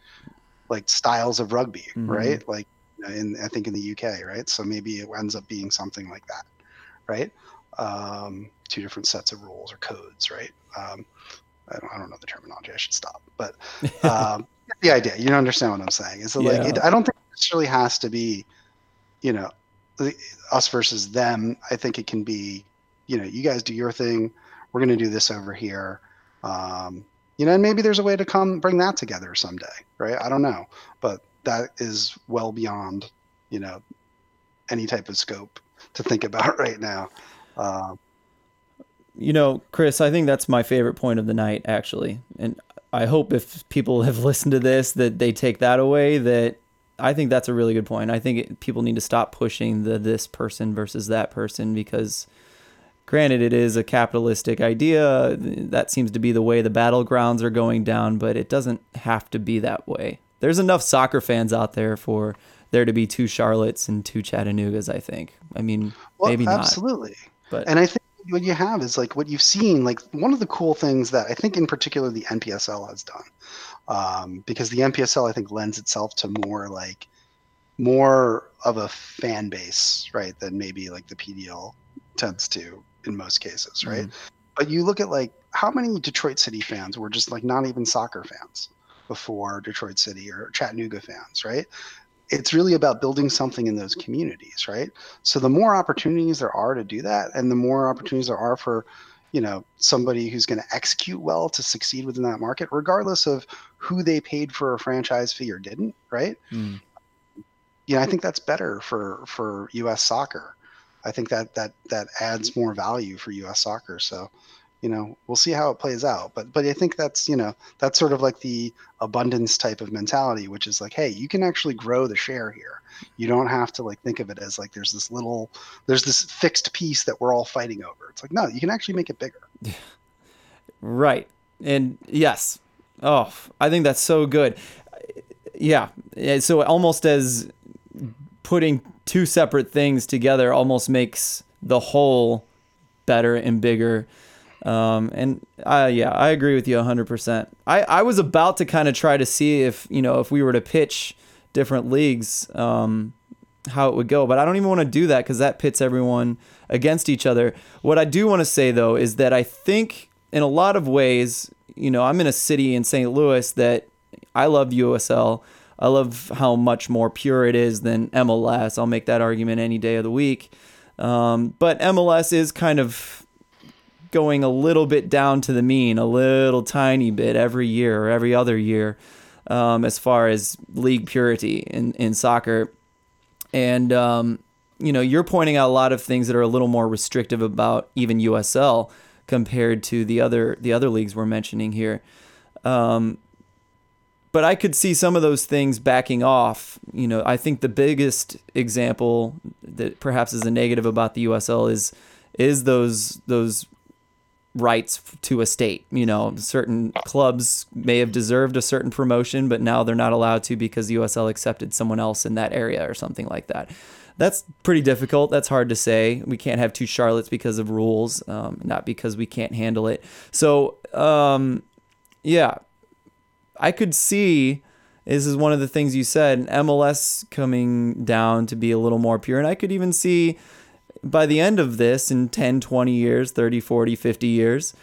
like styles of rugby, Mhm. right? Like in I think in the UK, right? So maybe it ends up being something like that, right? Um, two different sets of rules or codes, right? Um, I don't, I don't know the terminology. I should stop. But um, the idea, you don't understand what I'm saying? Is that like Yeah. it, I don't think it necessarily has to be, you know, the, us versus them. I think it can be, you know, you guys do your thing. We're going to do this over here. Um, you know, and maybe there's a way to come bring that together someday, right? I don't know, but that is well beyond, you know, any type of scope to think about right now. Um, You know, Chris, I think that's my favorite point of the night, actually. And I hope if people have listened to this that they take that away. That I think that's a really good point. I think it, people need to stop pushing the this person versus that person because, granted, it is a capitalistic idea. That seems to be the way the battlegrounds are going down, but it doesn't have to be that way. There's enough soccer fans out there for there to be two Charlottes and two Chattanoogas. I think. I mean, well, maybe not. absolutely. But And I think what you have is like what you've seen, like one of the cool things that I think in particular the NPSL has done, um, because the NPSL I think lends itself to more like more of a fan base, right, than maybe like the PDL tends to in most cases, right? Mhm. But you look at like how many Detroit City fans were just like not even soccer fans before Detroit City or Chattanooga fans, right? It's really about building something in those communities, right? So the more opportunities there are to do that, and the more opportunities there are for, you know, somebody who's going to execute well to succeed within that market, regardless of who they paid for a franchise fee or didn't, right? Mm. You know, I think that's better for for U.S. soccer. I think that that that adds mm-hmm. more value for U.S. soccer. So, you know, we'll see how it plays out. But but I think that's you know that's sort of like the abundance type of mentality, which is like, hey, you can actually grow the share here. You don't have to like think of it as like there's this little there's this fixed piece that we're all fighting over. It's like no, you can actually make it bigger. Right. And yes. Oh, I think that's so good. Yeah. So almost as putting two separate things together almost makes the whole better and bigger. Um, and I, yeah, I agree with you 100%. I, I was about to kind of try to see if, you know, if we were to pitch different leagues, um, how it would go, but I don't even want to do that because that pits everyone against each other. What I do want to say though is that I think in a lot of ways, you know, I'm in a city in St. Louis that I love USL. I love how much more pure it is than MLS. I'll make that argument any day of the week. Um, but MLS is kind of going a little bit down to the mean, a little tiny bit every year or every other year, um, as far as league purity in, in soccer. And, um, you know, you're pointing out a lot of things that are a little more restrictive about even USL compared to the other the other leagues we're mentioning here. Um, but I could see some of those things backing off. You know, I think the biggest example that perhaps is a negative about the USL is is those those rights to a state. You know, certain clubs may have deserved a certain promotion, but now they're not allowed to because the USL accepted someone else in that area or something like that. That's pretty difficult. That's hard to say. We can't have two Charlottes because of rules, um, not because we can't handle it. So, um, yeah, I could see this is one of the things you said MLS coming down to be a little more pure. And I could even see by the end of this in 10, 20 years, 30, 40, 50 years,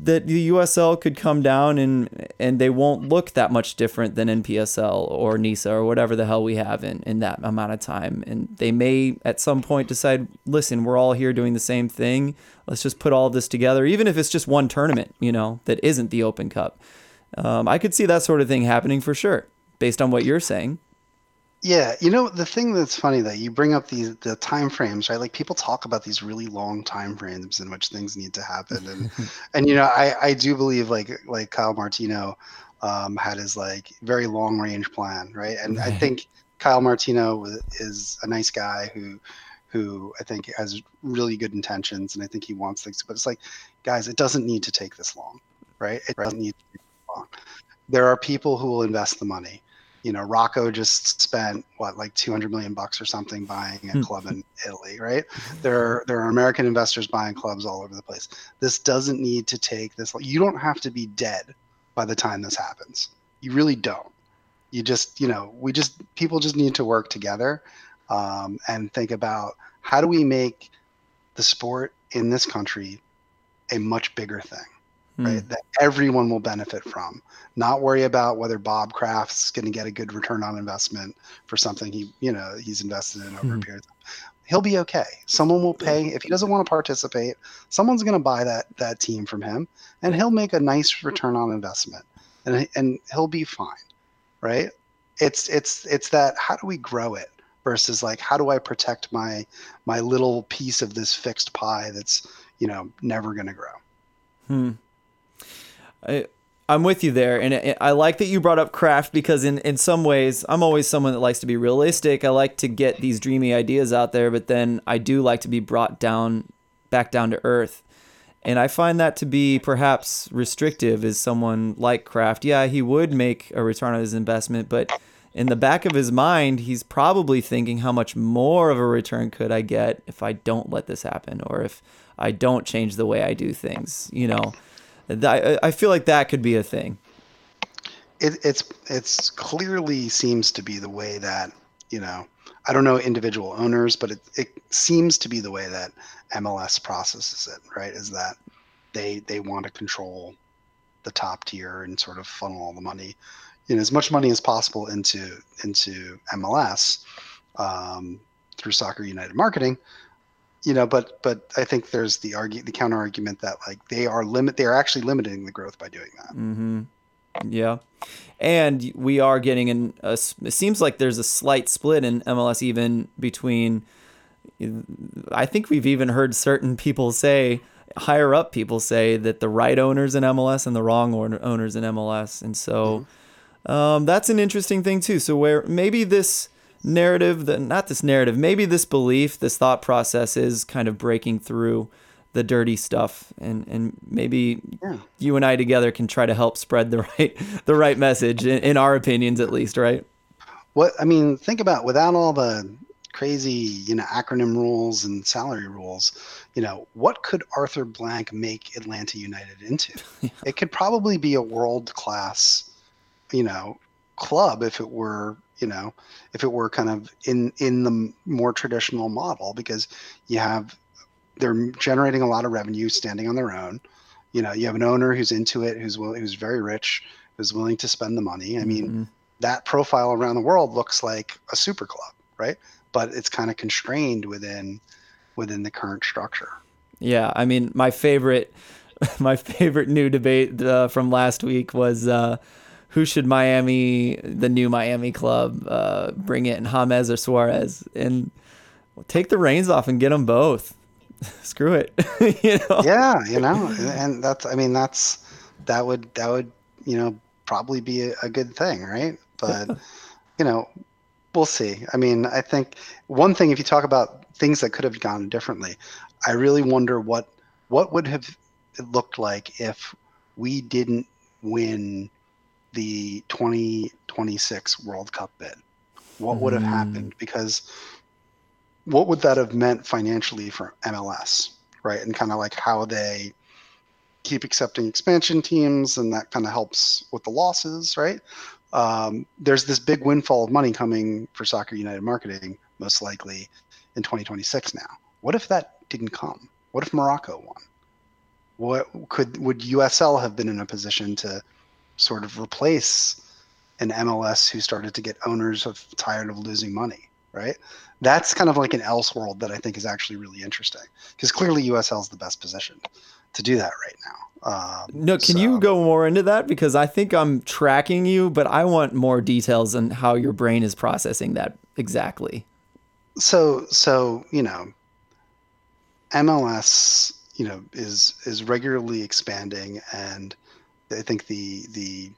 that the USL could come down and and they won't look that much different than NPSL or NISA or whatever the hell we have in, in that amount of time. And they may at some point decide, listen, we're all here doing the same thing. Let's just put all this together, even if it's just one tournament, you know, that isn't the Open Cup. Um, I could see that sort of thing happening for sure, based on what you're saying. Yeah, you know the thing that's funny that you bring up these the time frames, right? Like people talk about these really long time frames in which things need to happen, and and you know I I do believe like like Kyle Martino um, had his like very long range plan, right? And right. I think Kyle Martino is a nice guy who who I think has really good intentions, and I think he wants things. But it's like, guys, it doesn't need to take this long, right? It doesn't need to There are people who will invest the money you know, Rocco just spent what like 200 million bucks or something buying a hmm. club in Italy, right? There are there are American investors buying clubs all over the place. This doesn't need to take this. You don't have to be dead by the time this happens. You really don't. You just, you know, we just people just need to work together um, and think about how do we make the sport in this country a much bigger thing mm. right? That everyone will benefit from. Not worry about whether Bob Kraft's going to get a good return on investment for something he, you know, he's invested in over mm. a period of time. He'll be okay. Someone will pay if he doesn't want to participate. Someone's going to buy that that team from him, and he'll make a nice return on investment, and and he'll be fine, right? It's it's it's that how do we grow it versus like how do I protect my my little piece of this fixed pie that's you know never going to grow. Hmm. I, I'm with you there, and I like that you brought up Kraft because in in some ways I'm always someone that likes to be realistic. I like to get these dreamy ideas out there, but then I do like to be brought down, back down to earth, and I find that to be perhaps restrictive. as someone like Kraft? Yeah, he would make a return on his investment, but in the back of his mind, he's probably thinking, how much more of a return could I get if I don't let this happen, or if I don't change the way I do things? You know. I feel like that could be a thing. It, it's it's clearly seems to be the way that you know I don't know individual owners, but it, it seems to be the way that MLS processes it. Right? Is that they they want to control the top tier and sort of funnel all the money, you know, as much money as possible into into MLS um, through Soccer United marketing, you know, but but I think there's the argue the counter argument that like they are limit they are actually limiting the growth by doing that. Mm-hmm. Yeah, and we are getting in. A, it seems like there's a slight split in MLS even between I think we've even heard certain people say, higher up people say that the right owners in MLS and the wrong owners in MLS, and so mm-hmm. um, that's an interesting thing too. So where maybe this narrative, that not this narrative, maybe this belief, this thought process is kind of breaking through the dirty stuff and and maybe yeah. you and I together can try to help spread the right the right message in, in our opinions at least right what I mean think about without all the crazy you know acronym rules and salary rules you know what could Arthur Blank make Atlanta United into yeah. it could probably be a world class you know club if it were you know if it were kind of in in the more traditional model because you have they're generating a lot of revenue standing on their own. You know, you have an owner who's into it, who's who's very rich, who's willing to spend the money. I mean, mm-hmm. that profile around the world looks like a super club, right? But it's kind of constrained within within the current structure. Yeah, I mean, my favorite my favorite new debate uh, from last week was uh, who should Miami, the new Miami club, uh, bring in, James or Suarez, and take the reins off and get them both. screw it. you know? Yeah, you know, and that's I mean that's that would that would you know probably be a, a good thing, right? But you know, we'll see. I mean, I think one thing if you talk about things that could have gone differently, I really wonder what what would have looked like if we didn't win the 2026 World Cup bid. What would have mm. happened? Because what would that have meant financially for MLS, right? And kind of like how they keep accepting expansion teams, and that kind of helps with the losses, right? Um, there's this big windfall of money coming for Soccer United marketing, most likely in 2026 now. What if that didn't come? What if Morocco won? What could would USL have been in a position to sort of replace an MLS who started to get owners of tired of losing money, right? that's kind of like an else world that I think is actually really interesting because clearly USL is the best position to do that right now. Um, no, can so. you go more into that because I think I'm tracking you, but I want more details on how your brain is processing that exactly. So, so you know, MLS, you know, is is regularly expanding, and I think the the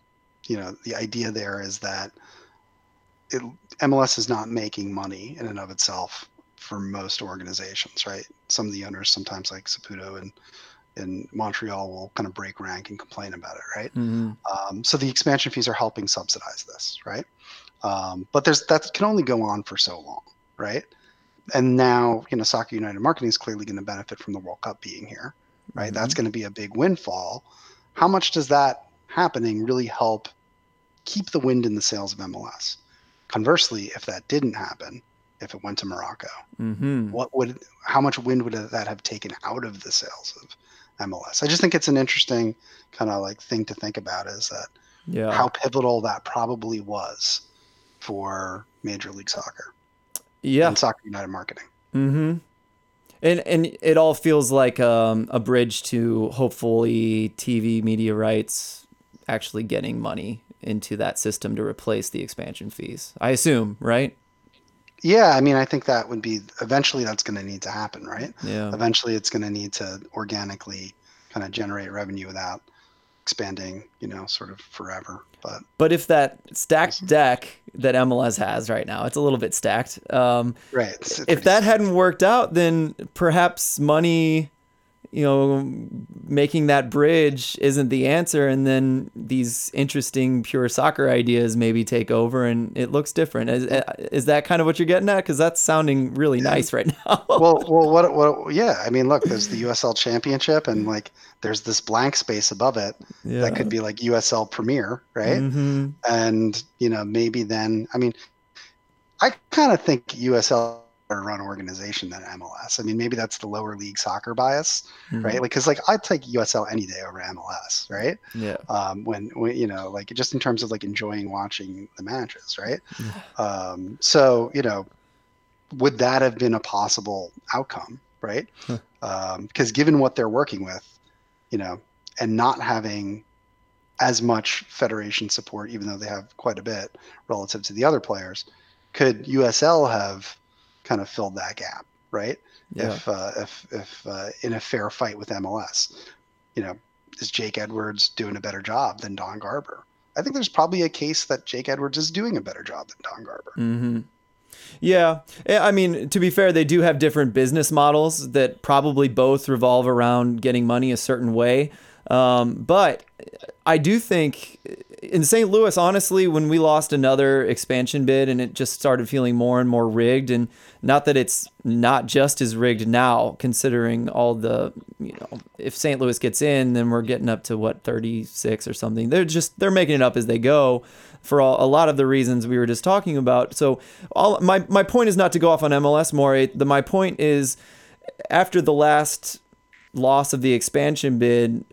you know the idea there is that it, MLS is not making money in and of itself for most organizations, right? Some of the owners, sometimes like Saputo and in Montreal, will kind of break rank and complain about it, right? Mm-hmm. Um, so the expansion fees are helping subsidize this, right? Um, but there's that can only go on for so long, right? And now, you know, Soccer United Marketing is clearly going to benefit from the World Cup being here, right? Mm-hmm. That's going to be a big windfall. How much does that happening really help keep the wind in the sails of MLS? Conversely, if that didn't happen, if it went to Morocco, mm-hmm. what would how much wind would that have taken out of the sales of MLS? I just think it's an interesting kind of like thing to think about is that yeah. how pivotal that probably was for Major League Soccer. Yeah, and Soccer United marketing. Mm-hmm. And and it all feels like um, a bridge to hopefully TV media rights actually getting money into that system to replace the expansion fees. I assume, right? Yeah, I mean, I think that would be eventually that's going to need to happen, right? Yeah. Eventually, it's going to need to organically kind of generate revenue without expanding, you know, sort of forever. But but if that stacked deck that MLS has right now, it's a little bit stacked. Um, right. If that hadn't worked out, then perhaps money you know, making that bridge isn't the answer. And then these interesting pure soccer ideas maybe take over and it looks different. Is, is that kind of what you're getting at? Because that's sounding really nice right now. well, well, what, what, yeah. I mean, look, there's the USL Championship and like there's this blank space above it yeah. that could be like USL Premier, right? Mm-hmm. And, you know, maybe then, I mean, I kind of think USL run organization than MLS. I mean, maybe that's the lower league soccer bias, mm-hmm. right? Like, cause like I'd take USL any day over MLS, right? Yeah. Um, when, when, you know, like just in terms of like enjoying watching the matches, right? Yeah. Um, so, you know, would that have been a possible outcome, right? Huh. Um, because given what they're working with, you know, and not having as much federation support, even though they have quite a bit relative to the other players, could USL have kind of filled that gap, right? Yeah. If uh, if if uh, in a fair fight with MLS, you know, is Jake Edwards doing a better job than Don Garber? I think there's probably a case that Jake Edwards is doing a better job than Don Garber. Mm-hmm. Yeah. Yeah, I mean, to be fair, they do have different business models that probably both revolve around getting money a certain way. Um, but I do think in St. Louis, honestly, when we lost another expansion bid and it just started feeling more and more rigged, and not that it's not just as rigged now, considering all the, you know, if St. Louis gets in, then we're getting up to what, 36 or something. They're just, they're making it up as they go for all, a lot of the reasons we were just talking about. So all my, my point is not to go off on MLS more. The, my point is after the last loss of the expansion bid,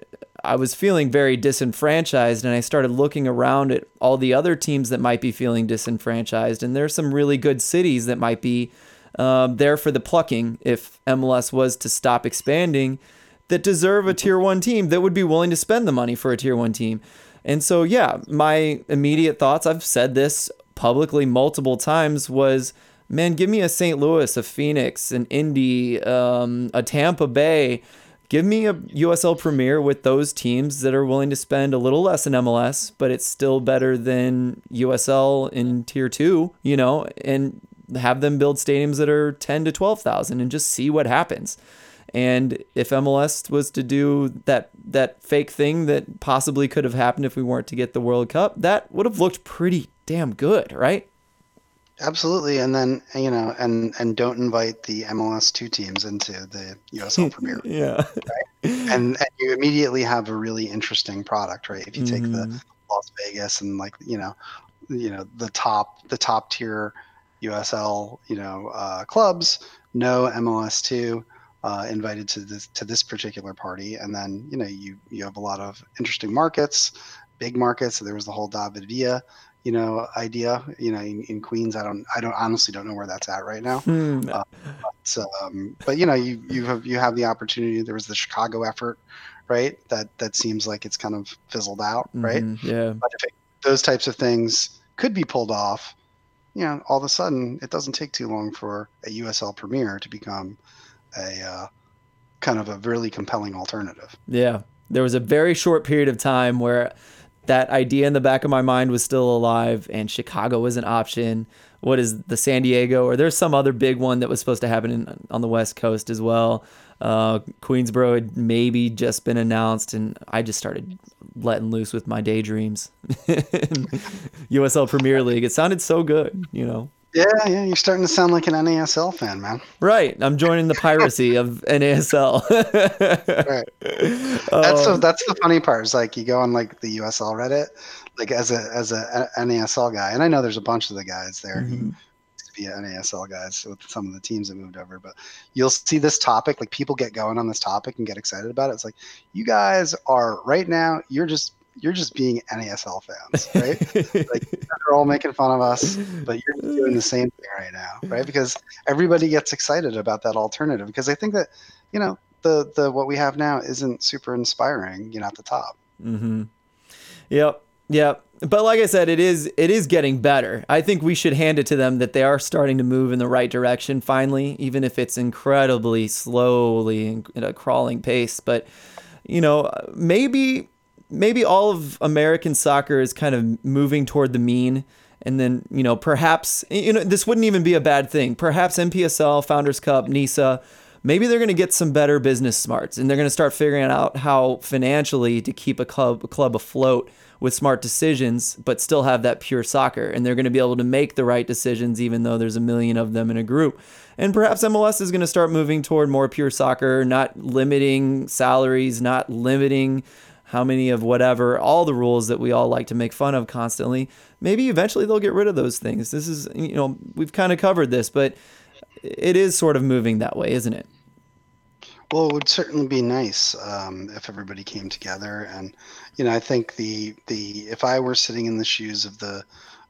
I was feeling very disenfranchised, and I started looking around at all the other teams that might be feeling disenfranchised. And there's some really good cities that might be um, there for the plucking if MLS was to stop expanding that deserve a tier one team that would be willing to spend the money for a tier one team. And so, yeah, my immediate thoughts, I've said this publicly multiple times, was man, give me a St. Louis, a Phoenix, an Indy, um, a Tampa Bay give me a USL Premier with those teams that are willing to spend a little less in MLS, but it's still better than USL in tier two, you know, and have them build stadiums that are 10 to 12,000 and just see what happens. And if MLS was to do that that fake thing that possibly could have happened if we weren't to get the World Cup, that would have looked pretty damn good, right? Absolutely, and then you know, and and don't invite the MLS two teams into the USL Premier. yeah, right? and and you immediately have a really interesting product, right? If you take Mm-hmm. the Las Vegas and like you know, you know the top the top tier USL you know uh, clubs, no MLS two uh, invited to this to this particular party, and then you know you you have a lot of interesting markets, big markets. There was the whole David Villa you know idea you know in, in queens. I don't i don't honestly don't know where that's at right now. Hmm. so, um, but you know you you have you have the opportunity. There was the chicago effort right? That that seems like it's kind of fizzled out right? Mhm, Yeah. but if it, those types of things could be pulled off you know all of a sudden it doesn't take too long for a usl premier to become a uh, kind of a really compelling alternative Yeah. There was a very short period of time where that idea in the back of my mind was still alive and Chicago was an option. What is the San Diego or there's some other big one that was supposed to happen in, on the West Coast as well. Uh, Queensboro had maybe just been announced and I just started letting loose with my daydreams. USL Premier League. It sounded so good, you know. yeah yeah you're starting to sound like an nasl fan man Right. I'm joining the piracy of NASL. right that's the um, that's the funny part is like you go on like the USL Reddit, like as a as a, a NASL guy, and I know there's a bunch of the guys there who mm-hmm. To NASL guys with some of the teams that moved over, but you'll see this topic like people get going on this topic and get excited about it. It's like you guys are right now. You're just you're just being NASL fans, right? like they're all making fun of us, but you're doing the same thing right now, right? Because everybody gets excited about that alternative because they think that you know the the what we have now isn't super inspiring, you know, at the top. Mm-hmm. Yep. Yep. But like I said, it is it is getting better. I think we should hand it to them that they are starting to move in the right direction finally, even if it's incredibly slowly and at a crawling pace. But you know, maybe maybe all of American soccer is kind of moving toward the mean. And then, you know, perhaps, you know, this wouldn't even be a bad thing. Perhaps NPSL, Founders Cup, NISA, maybe they're going to get some better business smarts and they're going to start figuring out how financially to keep a club, a club afloat with smart decisions, but still have that pure soccer. And they're going to be able to make the right decisions, even though there's a million of them in a group. And perhaps MLS is going to start moving toward more pure soccer, not limiting salaries, not limiting how many of whatever, all the rules that we all like to make fun of constantly. Maybe eventually they'll get rid of those things. This is, you know, we've kind of covered this, but it is sort of moving that way, isn't it? Well, it would certainly be nice um, if everybody came together, and you know, I think the the if I were sitting in the shoes of the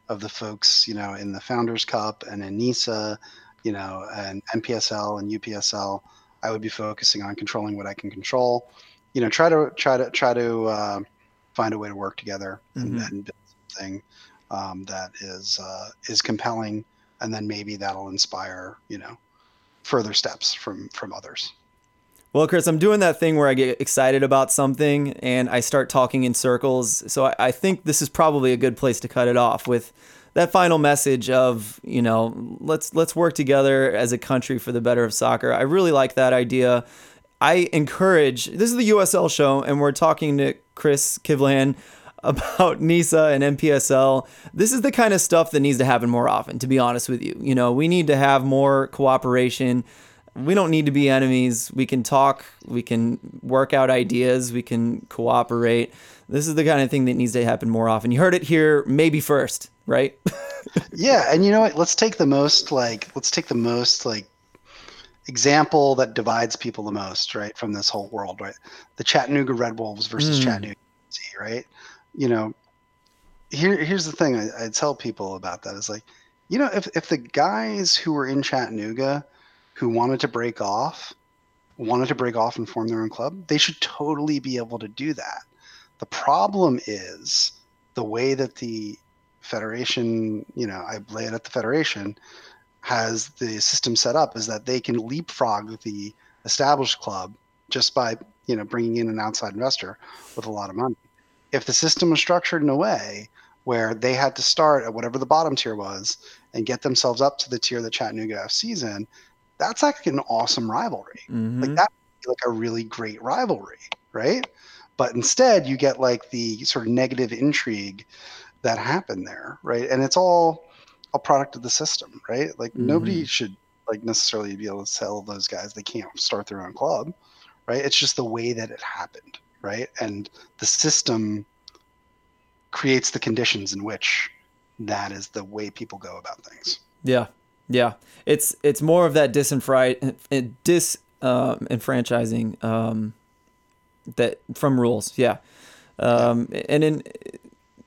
of the folks, you know, in the Founders Cup and in NISA, you know, and NPSL and UPSL, I would be focusing on controlling what I can control. You know, try to try to try to uh, find a way to work together and, Mhm. and build something um, that is uh, is compelling, and then maybe that'll inspire, you know, further steps from from others. Well, Chris, I'm doing that thing where I get excited about something and I start talking in circles. So I, I think this is probably a good place to cut it off with that final message of you know let's let's work together as a country for the better of soccer. I really like that idea. I encourage this is the USL show, and we're talking to Chris Kivlehan about NISA and NPSL. This is the kind of stuff that needs to happen more often. To be honest with you, you know we need to have more cooperation. We don't need to be enemies. We can talk. We can work out ideas. We can cooperate. This is the kind of thing that needs to happen more often. You heard it here, maybe first right? yeah, and you know what? Let's take the most like let's take the most like example that divides people the most, right, from this whole world, right? The Chattanooga Red Wolves versus mm. Chattanooga, right? You know, here here's the thing I, I tell people about that is like, you know, if if the guys who were in Chattanooga who wanted to break off wanted to break off and form their own club, they should totally be able to do that. The problem is the way that the federation, you know, I lay it at the federation, has the system set up is that they can leapfrog the established club just by you know bringing in an outside investor with a lot of money. If the system was structured in a way where they had to start at whatever the bottom tier was and get themselves up to the tier that Chattanooga FC's in, that's like an awesome rivalry. Mm-hmm. Like that, like a really great rivalry, right? But instead, you get like the sort of negative intrigue that happened there, right? And it's all a product of the system, right? Like mm-hmm. nobody should like necessarily be able to sell those guys. They can't start their own club, right? It's just the way that it happened, right? And the system creates the conditions in which that is the way people go about things. Yeah, yeah. It's it's more of that disenfri- dis um, enfranchising um, that from rules. Yeah. Um. And in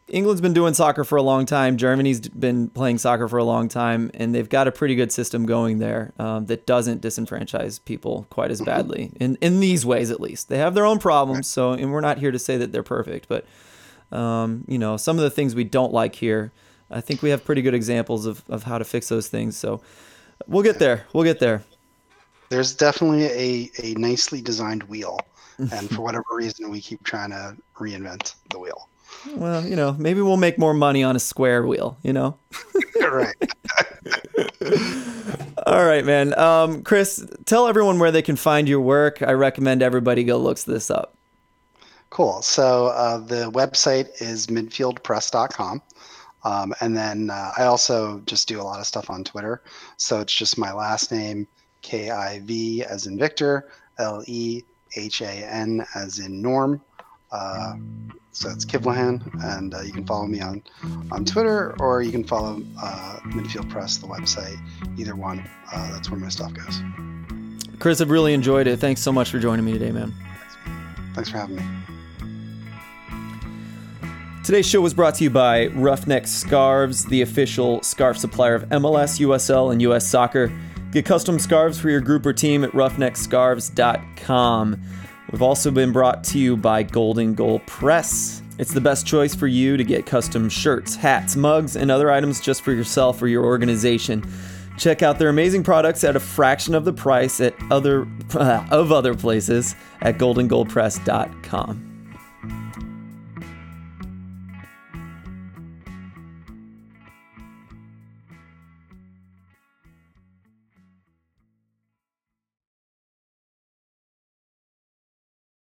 England's been doing soccer for a long time. Germany's been playing soccer for a long time, and they've got a pretty good system going there um, that doesn't disenfranchise people quite as badly in in these ways, at least. They have their own problems, so and we're not here to say that they're perfect, but um, you know, some of the things we don't like here, I think we have pretty good examples of of how to fix those things. So we'll get there. We'll get there. There's definitely a a nicely designed wheel, and for whatever reason, we keep trying to reinvent the wheel. Well, you know, maybe we'll make more money on a square wheel, you know? right. All right, man. Um, Chris, tell everyone where they can find your work. I recommend everybody go looks this up. Cool. So uh, the website is midfieldpress.com. Um, and then uh, I also just do a lot of stuff on Twitter. So it's just my last name, K I V as in Victor, L E H A N as in Norm. Uh, so it's Kivlehan, and uh, you can follow me on on Twitter or you can follow uh, Midfield Press, the website. Either one, uh, that's where my stuff goes. Chris, I've really enjoyed it. Thanks so much for joining me today, man. Thanks for having me. Today's show was brought to you by Roughneck Scarves, the official scarf supplier of MLS, USL, and US Soccer. Get custom scarves for your group or team at roughneckscarves.com. We've also been brought to you by Golden Goal Press. It's the best choice for you to get custom shirts, hats, mugs, and other items just for yourself or your organization. Check out their amazing products at a fraction of the price at other of other places at goldengoalpress.com.